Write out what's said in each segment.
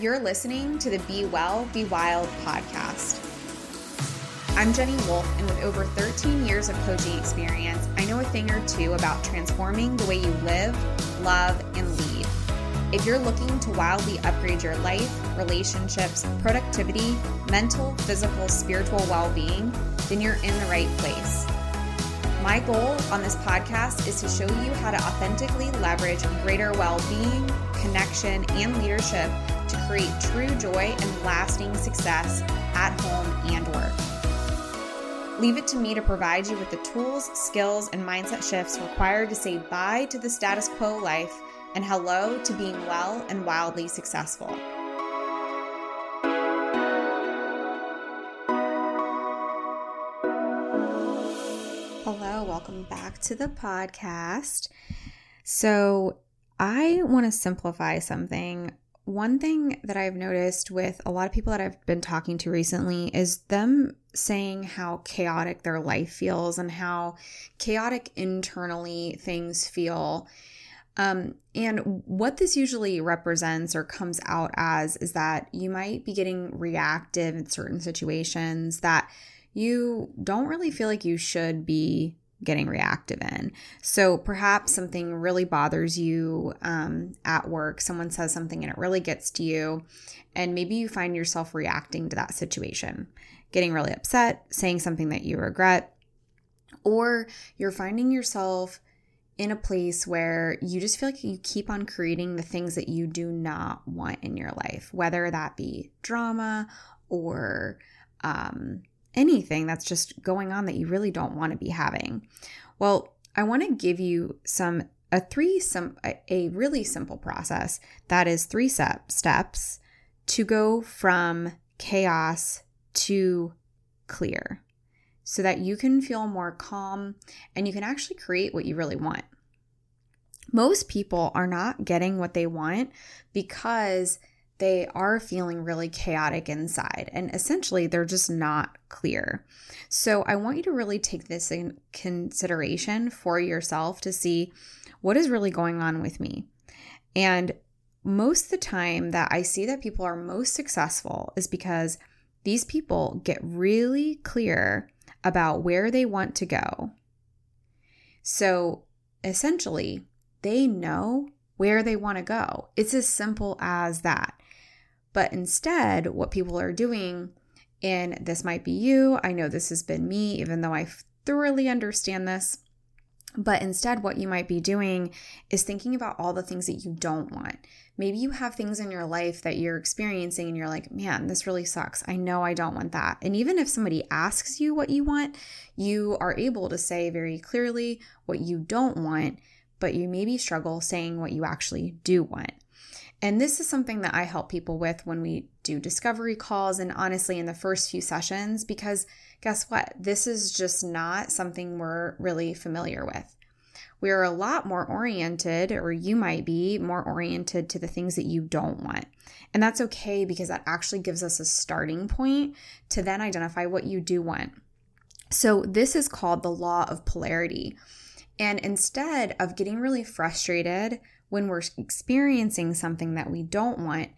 You're listening to the Be Well, Be Wild podcast. I'm Jennie Wolfe, and with over 13 years of coaching experience, I know a thing or two about transforming the way you live, love, and lead. If you're looking to wildly upgrade your life, relationships, productivity, mental, physical, spiritual well being, then you're in the right place. My goal on this podcast is to show you how to authentically leverage greater well being, connection, and leadership to create true joy and lasting success at home and work. Leave it to me to provide you with the tools, skills, and mindset shifts required to say bye to the status quo life and hello to being well and wildly successful. Hello, welcome back to the podcast. So, I want to simplify something. One thing that I've noticed with a lot of people that I've been talking to recently is them saying how chaotic their life feels and how chaotic internally things feel. Um, and what this usually represents or comes out as is that you might be getting reactive in certain situations that you don't really feel like you should be getting reactive in. So perhaps something really bothers you um, at work, someone says something and it really gets to you, and maybe you find yourself reacting to that situation, getting really upset, saying something that you regret, or you're finding yourself in a place where you just feel like you keep on creating the things that you do not want in your life, whether that be drama or um, anything that's just going on that you really don't want to be having. Well, I want to give you some a three some a really simple process that is three step steps to go from chaos to clear so that you can feel more calm and you can actually create what you really want. Most people are not getting what they want because they are feeling really chaotic inside and essentially they're just not clear. So I want you to really take this in consideration for yourself to see what is really going on with me. And most of the time that I see that people are most successful is because these people get really clear about where they want to go. So essentially, they know where they want to go. It's as simple as that. But instead, what people are doing, and this might be you, I know this has been me, even though I thoroughly understand this. But instead, what you might be doing is thinking about all the things that you don't want. Maybe you have things in your life that you're experiencing and you're like, man, this really sucks. I know I don't want that. And even if somebody asks you what you want, you are able to say very clearly what you don't want, but you maybe struggle saying what you actually do want. And this is something that I help people with when we do discovery calls and honestly in the first few sessions, because guess what? This is just not something we're really familiar with. We're a lot more oriented, or you might be more oriented to the things that you don't want. And that's okay because that actually gives us a starting point to then identify what you do want. So, this is called the law of polarity. And instead of getting really frustrated when we're experiencing something that we don't want,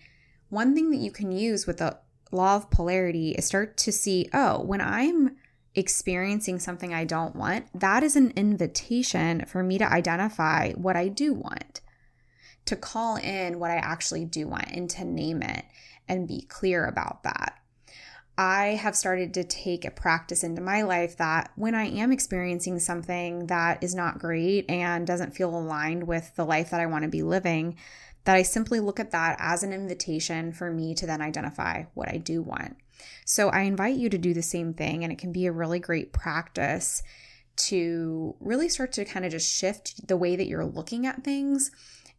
one thing that you can use with the law of polarity is start to see, oh, when I'm experiencing something I don't want, that is an invitation for me to identify what I do want, to call in what I actually do want, and to name it and be clear about that. I have started to take a practice into my life that when I am experiencing something that is not great and doesn't feel aligned with the life that I want to be living, that I simply look at that as an invitation for me to then identify what I do want. So I invite you to do the same thing, and it can be a really great practice to really start to kind of just shift the way that you're looking at things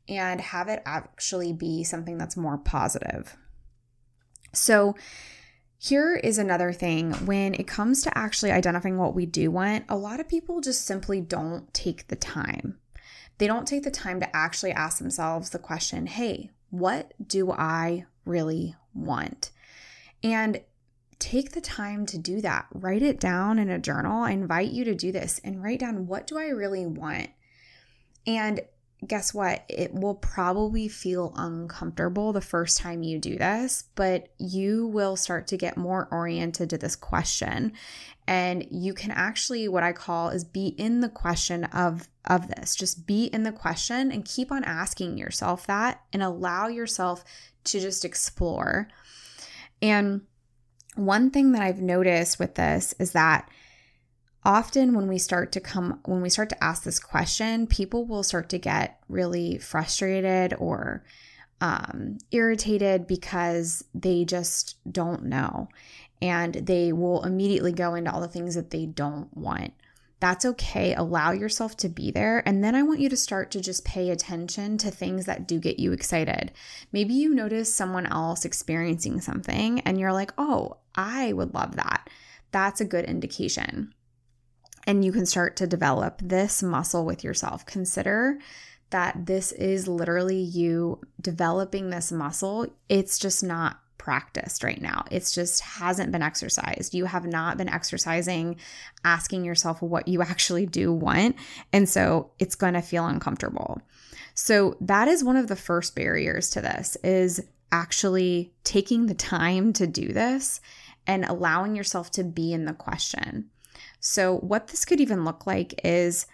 and have it actually be something that's more positive. So, here is another thing when it comes to actually identifying what we do want, a lot of people just simply don't take the time. They don't take the time to actually ask themselves the question hey, what do I really want? And take the time to do that. Write it down in a journal. I invite you to do this and write down what do I really want? And guess what? It will probably feel uncomfortable the first time you do this, but you will start to get more oriented to this question. And you can actually, what I call is be in the question of, of this. Just be in the question and keep on asking yourself that and allow yourself to just explore. And one thing that I've noticed with this is that often when we start to come when we start to ask this question people will start to get really frustrated or um, irritated because they just don't know. And they will immediately go into all the things that they don't want. That's okay. Allow yourself to be there. And then i want you to start to just pay attention to things that do get you excited. Maybe you notice someone else experiencing something and you're like oh i would love that. That's a good indication and you can start to develop this muscle with yourself. Consider that this is literally you developing this muscle. It's just not practiced right now. It's just hasn't been exercised. You have not been exercising, asking yourself what you actually do want. And so it's going to feel uncomfortable. So that is one of the first barriers to this is actually taking the time to do this and allowing yourself to be in the question. So, what this could even look like is,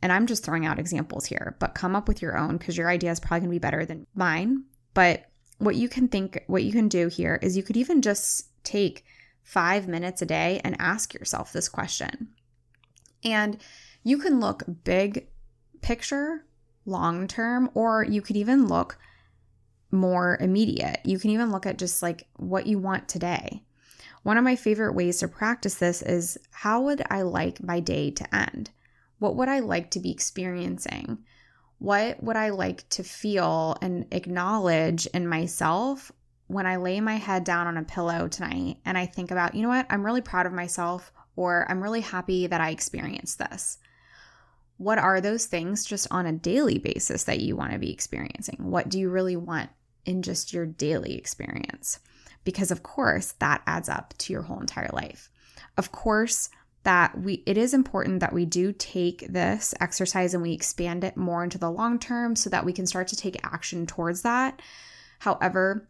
and I'm just throwing out examples here, but come up with your own because your idea is probably going to be better than mine. But what you can think, what you can do here is you could even just take five minutes a day and ask yourself this question. And you can look big picture, long term, or you could even look more immediate. You can even look at just like what you want today. One of my favorite ways to practice this is how would I like my day to end? What would I like to be experiencing? What would I like to feel and acknowledge in myself when I lay my head down on a pillow tonight and I think about, you know what, I'm really proud of myself or I'm really happy that I experienced this? What are those things just on a daily basis that you want to be experiencing? What do you really want in just your daily experience? Because of course that adds up to your whole entire life. Of course, that we it is important that we do take this exercise and we expand it more into the long term so that we can start to take action towards that. However,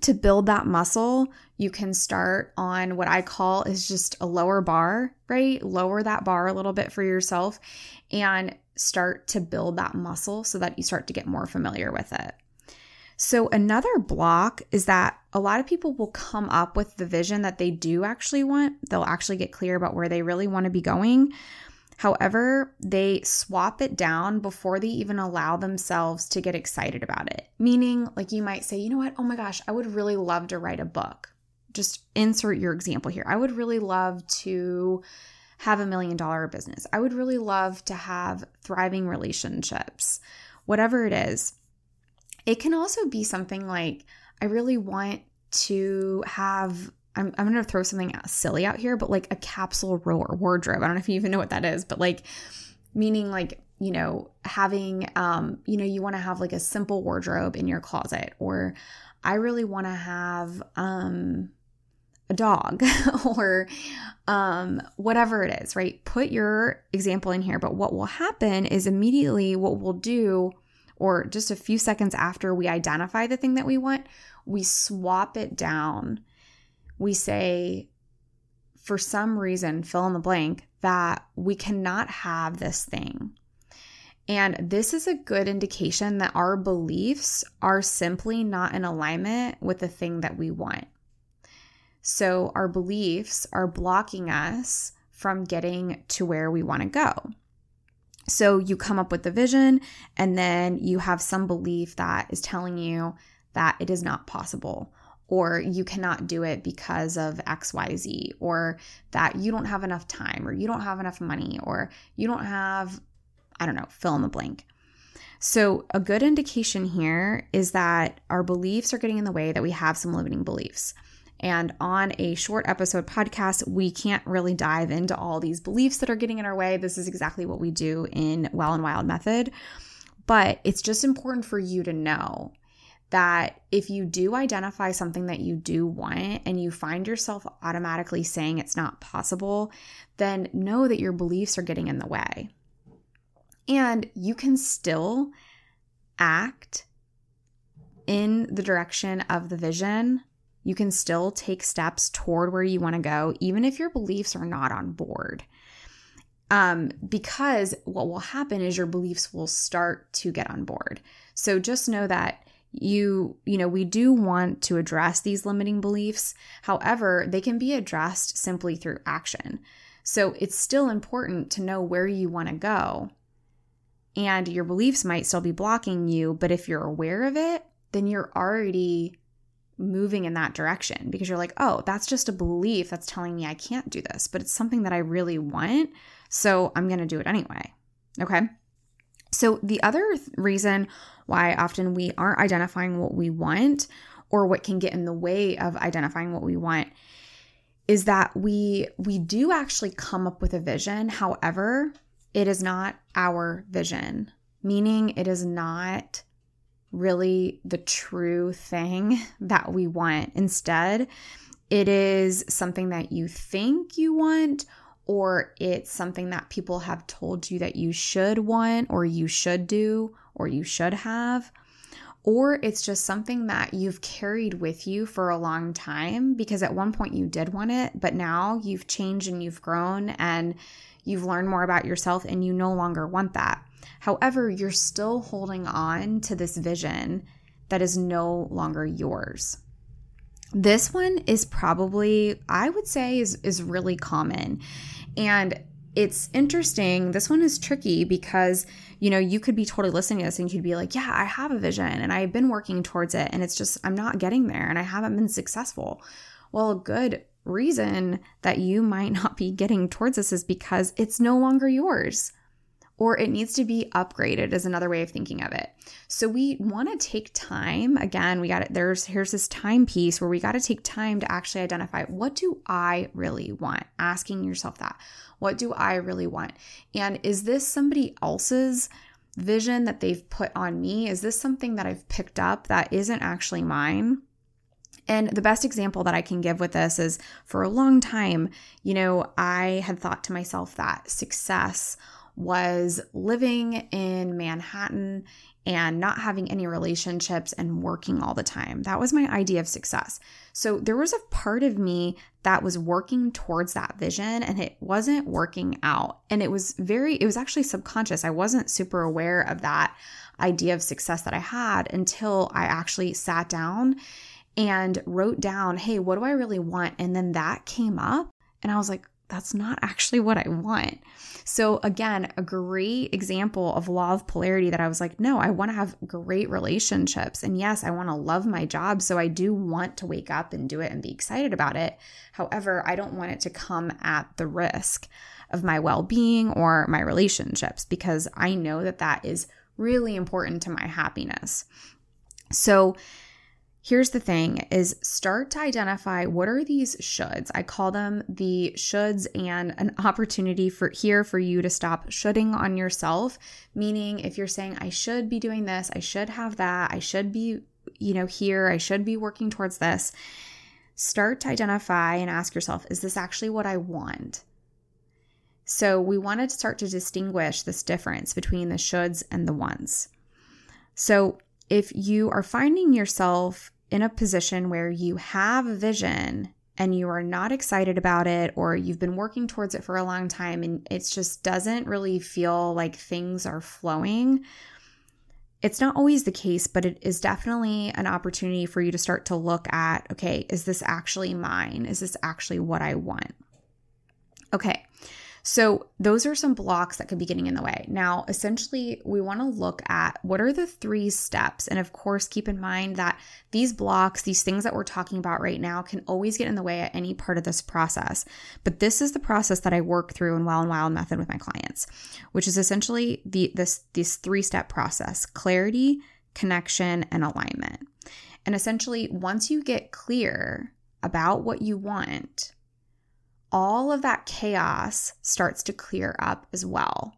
to build that muscle, you can start on what I call is just a lower bar, right? Lower that bar a little bit for yourself and start to build that muscle so that you start to get more familiar with it. So, another block is that a lot of people will come up with the vision that they do actually want. They'll actually get clear about where they really want to be going. However, they swap it down before they even allow themselves to get excited about it. Meaning, like you might say, you know what? Oh my gosh, I would really love to write a book. Just insert your example here. I would really love to have a million dollar business. I would really love to have thriving relationships. Whatever it is, it can also be something like, I really want to have I'm, I'm going to throw something silly out here, but like a capsule row or wardrobe. I don't know if you even know what that is, but like, meaning like, you know, having, um, you know, you want to have like a simple wardrobe in your closet, or I really want to have, um, a dog or um, whatever it is, right? Put your example in here. But what will happen is immediately what we'll do or just a few seconds after we identify the thing that we want, we swap it down. We say, for some reason, fill in the blank, that we cannot have this thing. And this is a good indication that our beliefs are simply not in alignment with the thing that we want. So, our beliefs are blocking us from getting to where we want to go. So you come up with the vision, and then you have some belief that is telling you that it is not possible, or you cannot do it because of XYZ, or that you don't have enough time, or you don't have enough money, or you don't have, I don't know, fill in the blank. So, a good indication here is that our beliefs are getting in the way, that we have some limiting beliefs. And on a short episode podcast, we can't really dive into all these beliefs that are getting in our way. This is exactly what we do in Well and Wild Method. But it's just important for you to know that if you do identify something that you do want and you find yourself automatically saying it's not possible, then know that your beliefs are getting in the way. And you can still act in the direction of the vision, you can still take steps toward where you want to go, even if your beliefs are not on board. Um, because what will happen is your beliefs will start to get on board. So just know that you you know we do want to address these limiting beliefs however they can be addressed simply through action so it's still important to know where you want to go and your beliefs might still be blocking you but if you're aware of it then you're already moving in that direction because you're like oh that's just a belief that's telling me i can't do this but it's something that i really want so i'm going to do it anyway. Okay? So, the other reason why often we aren't identifying what we want or what can get in the way of identifying what we want is that we we do actually come up with a vision. However it is not our vision meaning it is not really the true thing that we want instead it is something that you think you want or it's something that people have told you that you should want or you should do or you should have. Or it's just something that you've carried with you for a long time because at one point you did want it, but now you've changed and you've grown and you've learned more about yourself and you no longer want that. However, you're still holding on to this vision that is no longer yours. This one is probably, I would say, is, is really common. And it's interesting. This one is tricky because, you know, you could be totally listening to this and you'd be like, yeah, I have a vision and I've been working towards it and it's just, I'm not getting there and I haven't been successful. Well, a good reason that you might not be getting towards this is because it's no longer yours or it needs to be upgraded is another way of thinking of it. So we want to take time. Again, we got it. There's here's this time piece where we got to take time to actually identify what do I really want? Asking yourself that. What do I really want? And is this somebody else's vision that they've put on me? Is this something that I've picked up that isn't actually mine? And the best example that I can give with this is for a long time, you know, I had thought to myself that success was living in Manhattan and not having any relationships and working all the time. That was my idea of success. So there was a part of me that was working towards that vision and it wasn't working out. And it was very, it was actually subconscious. I wasn't super aware of that idea of success that I had until I actually sat down and wrote down, hey, what do I really want? And then that came up. And I was like, that's not actually what I want. So, again, a great example of law of polarity that I was like, no, I want to have great relationships. And yes, I want to love my job. So, I do want to wake up and do it and be excited about it. However, I don't want it to come at the risk of my well being or my relationships because I know that that is really important to my happiness. So, here's the thing is start to identify what are these shoulds. I call them the shoulds and an opportunity for here for you to stop shoulding on yourself. Meaning if you're saying i should be doing this i should have that i should be you know here i should be working towards this start to identify and ask yourself is this actually what i want? So we wanted to start to distinguish this difference between the shoulds and the wants. So if you are finding yourself in a position where you have a vision and you are not excited about it or you've been working towards it for a long time and it just doesn't really feel like things are flowing, it's not always the case, but it is definitely an opportunity for you to start to look at okay, is this actually mine? Is this actually what I want? Okay. So, those are some blocks that could be getting in the way. Now, essentially, we want to look at what are the three steps. And of course, keep in mind that these blocks, these things that we're talking about right now, can always get in the way at any part of this process. But this is the process that I work through in Well and Wild method with my clients, which is essentially the this this three-step process: clarity, connection, and alignment. And essentially, once you get clear about what you want, all of that chaos starts to clear up as well.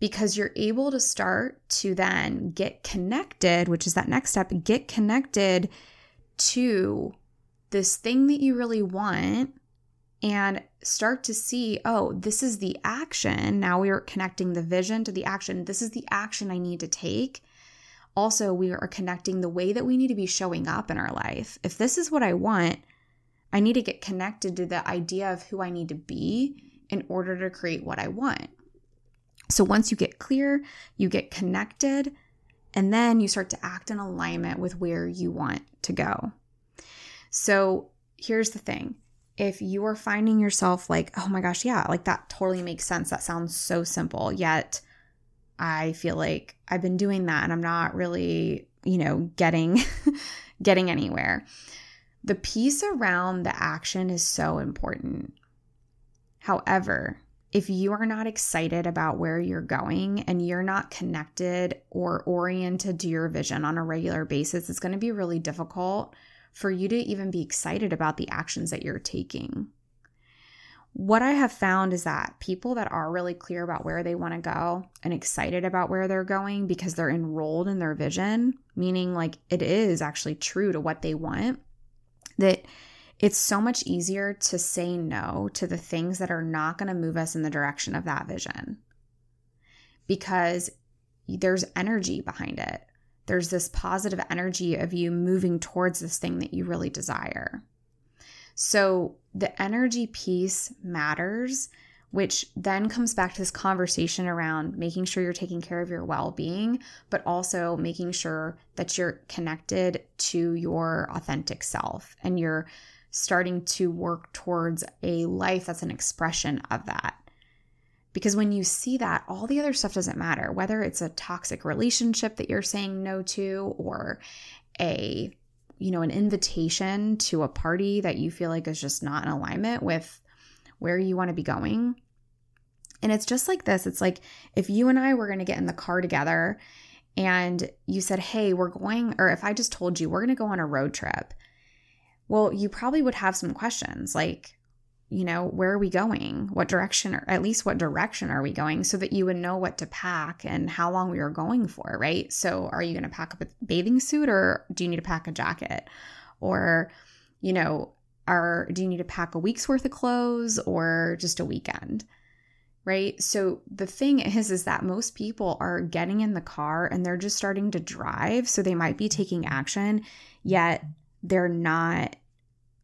Because you're able to start to then get connected, which is that next step, get connected to this thing that you really want and start to see, oh, this is the action. Now we're connecting the vision to the action. This is the action I need to take also we are connecting the way that we need to be showing up in our life. If this is what I want, I need to get connected to the idea of who I need to be in order to create what I want. So once you get clear, you get connected, and then you start to act in alignment with where you want to go. So here's the thing if you are finding yourself like, oh my gosh, yeah, like that totally makes sense. That sounds so simple. Yet I feel like I've been doing that and I'm not really, you know, getting getting anywhere. The piece around the action is so important. However, if you are not excited about where you're going and you're not connected or oriented to your vision on a regular basis, it's going to be really difficult for you to even be excited about the actions that you're taking. What I have found is that people that are really clear about where they want to go and excited about where they're going because they're enrolled in their vision, meaning like it is actually true to what they want, that it's so much easier to say no to the things that are not going to move us in the direction of that vision because there's energy behind it. There's this positive energy of you moving towards this thing that you really desire. So the energy piece matters, which then comes back to this conversation around making sure you're taking care of your well being, but also making sure that you're connected to your authentic self and you're starting to work towards a life that's an expression of that. Because when you see that, all the other stuff doesn't matter, whether it's a toxic relationship that you're saying no to or a you know, an invitation to a party that you feel like is just not in alignment with where you want to be going. And it's just like this. It's like if you and I were going to get in the car together and you said, Hey, we're going, or if I just told you we're going to go on a road trip, well, you probably would have some questions like, you know, where are we going? What direction, or at least what direction are we going so that you would know what to pack and how long we are going for, right? So, are you going to pack up a bathing suit or do you need to pack a jacket? Or, you know, are do you need to pack a week's worth of clothes or just a weekend? Right? So, the thing is is that most people are getting in the car and they're just starting to drive, so they might be taking action, yet they're not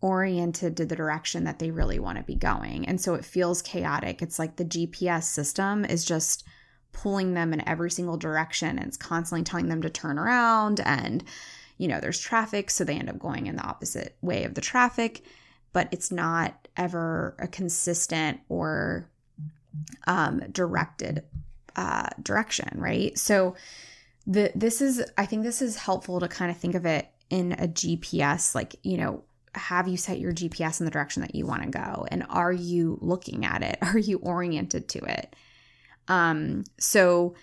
oriented to the direction that they really want to be going. And so it feels chaotic. It's like the GPS system is just pulling them in every single direction and it's constantly telling them to turn around and you know there's traffic so they end up going in the opposite way of the traffic but it's not ever a consistent or um, directed uh, direction right so the this is i think this is helpful to kind of think of it in a GPS? Like, you know, have you set your GPS in the direction that you want to go? And are you looking at it? Are you oriented to it? Um, so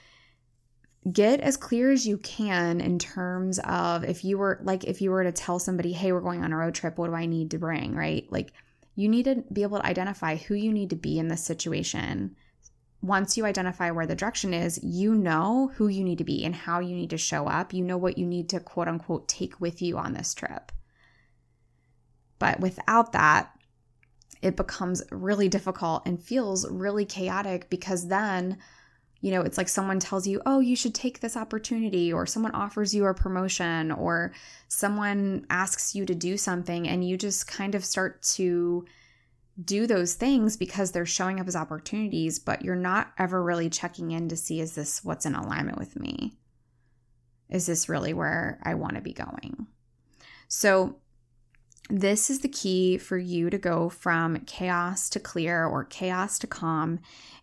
get as clear as you can in terms of if you were like if you were to tell somebody, hey, we're going on a road trip, what do I need to bring? Right? Like you need to be able to identify who you need to be in this situation once you identify where the direction is, you know who you need to be and how you need to show up. You know what you need to quote unquote take with you on this trip. But without that, it becomes really difficult and feels really chaotic because then, you know, it's like someone tells you, oh, you should take this opportunity, or someone offers you a promotion, or someone asks you to do something, and you just kind of start to do those things because they're showing up as opportunities, but you're not ever really checking in to see is this what's in alignment with me? Is this really where I want to be going? So, this is the key for you to go from chaos to clear or chaos to calm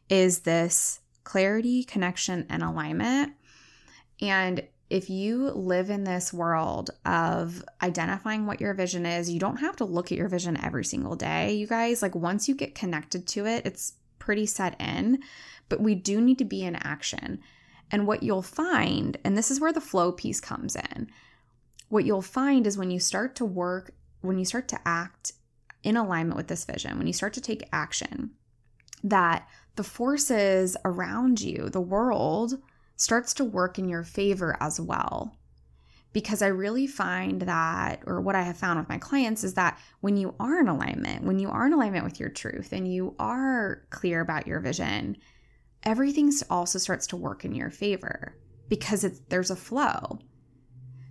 is this clarity, connection, and alignment. And if you live in this world of identifying what your vision is, you don't have to look at your vision every single day. You guys, like once you get connected to it, it's pretty set in, but we do need to be in action. And what you'll find, and this is where the flow piece comes in, what you'll find is when you start to work, when you start to act in alignment with this vision, when you start to take action, that the forces around you, the world, starts to work in your favor as well. Because I really find that, or what I have found with my clients is that when you are in alignment, when you are in alignment with your truth and you are clear about your vision, everything also starts to work in your favor because it's, there's a flow.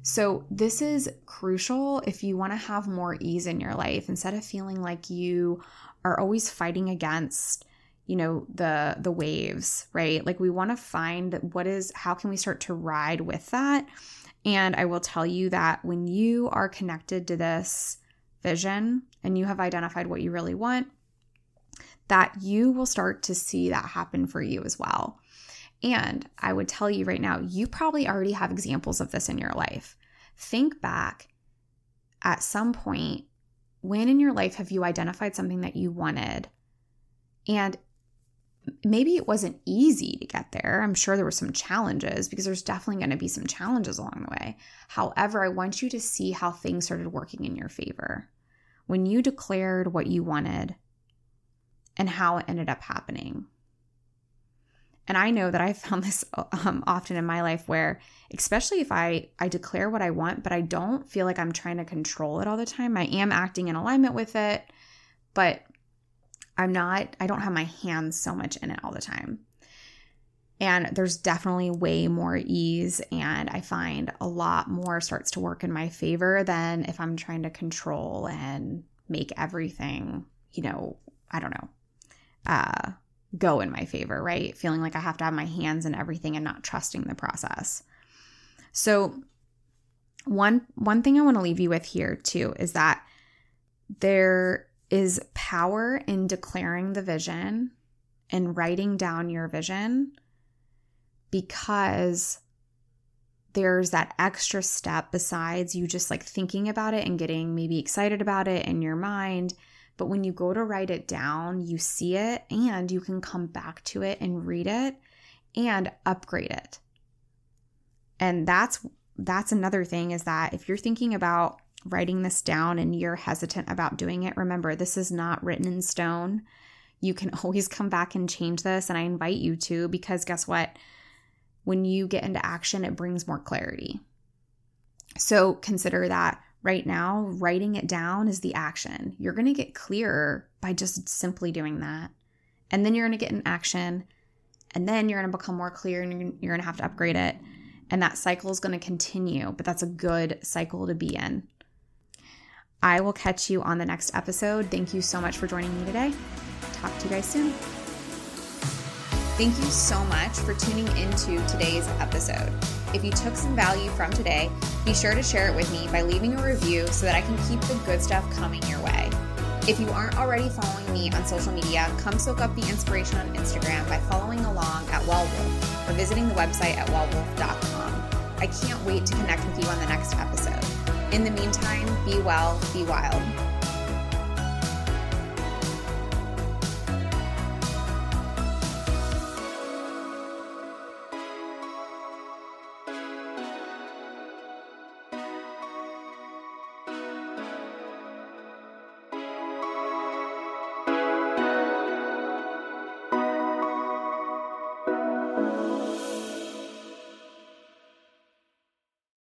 So, this is crucial if you want to have more ease in your life instead of feeling like you are always fighting against you know the the waves right like we want to find what is how can we start to ride with that and i will tell you that when you are connected to this vision and you have identified what you really want that you will start to see that happen for you as well and I would tell you right now, you probably already have examples of this in your life. Think back at some point when in your life have you identified something that you wanted? And maybe it wasn't easy to get there. I'm sure there were some challenges because there's definitely going to be some challenges along the way. However, I want you to see how things started working in your favor. When you declared what you wanted and how it ended up happening. And I know that I found this um, often in my life where, especially if I, I declare what I want, but I don't feel like I'm trying to control it all the time. I am acting in alignment with it, but I'm not, I don't have my hands so much in it all the time. And there's definitely way more ease, and I find a lot more starts to work in my favor than if I'm trying to control and make everything, you know, I don't know, uh, go in my favor, right? Feeling like I have to have my hands in everything and not trusting the process. So one one thing I want to leave you with here too is that there is power in declaring the vision and writing down your vision because there's that extra step besides you just like thinking about it and getting maybe excited about it in your mind but when you go to write it down, you see it and you can come back to it and read it and upgrade it. And that's that's another thing is that if you're thinking about writing this down and you're hesitant about doing it, remember this is not written in stone. You can always come back and change this and I invite you to because guess what? When you get into action, it brings more clarity. So consider that right now, writing it down is the action. You're going to get clearer by just simply doing that. And then you're going to get in action. And then you're going to become more clear and you're going to have to upgrade it. And that cycle is going to continue, but that's a good cycle to be in. I will catch you on the next episode. Thank you so much for joining me today. Talk to you guys soon. Thank you so much for tuning into today's episode. If you took some value from today, be sure to share it with me by leaving a review so that I can keep the good stuff coming your way. If you aren't already following me on social media, come soak up the inspiration on Instagram by following along at WellWolfe or visiting the website at wellwolfe.com. I can't wait to connect with you on the next episode. In the meantime, be well, be wild.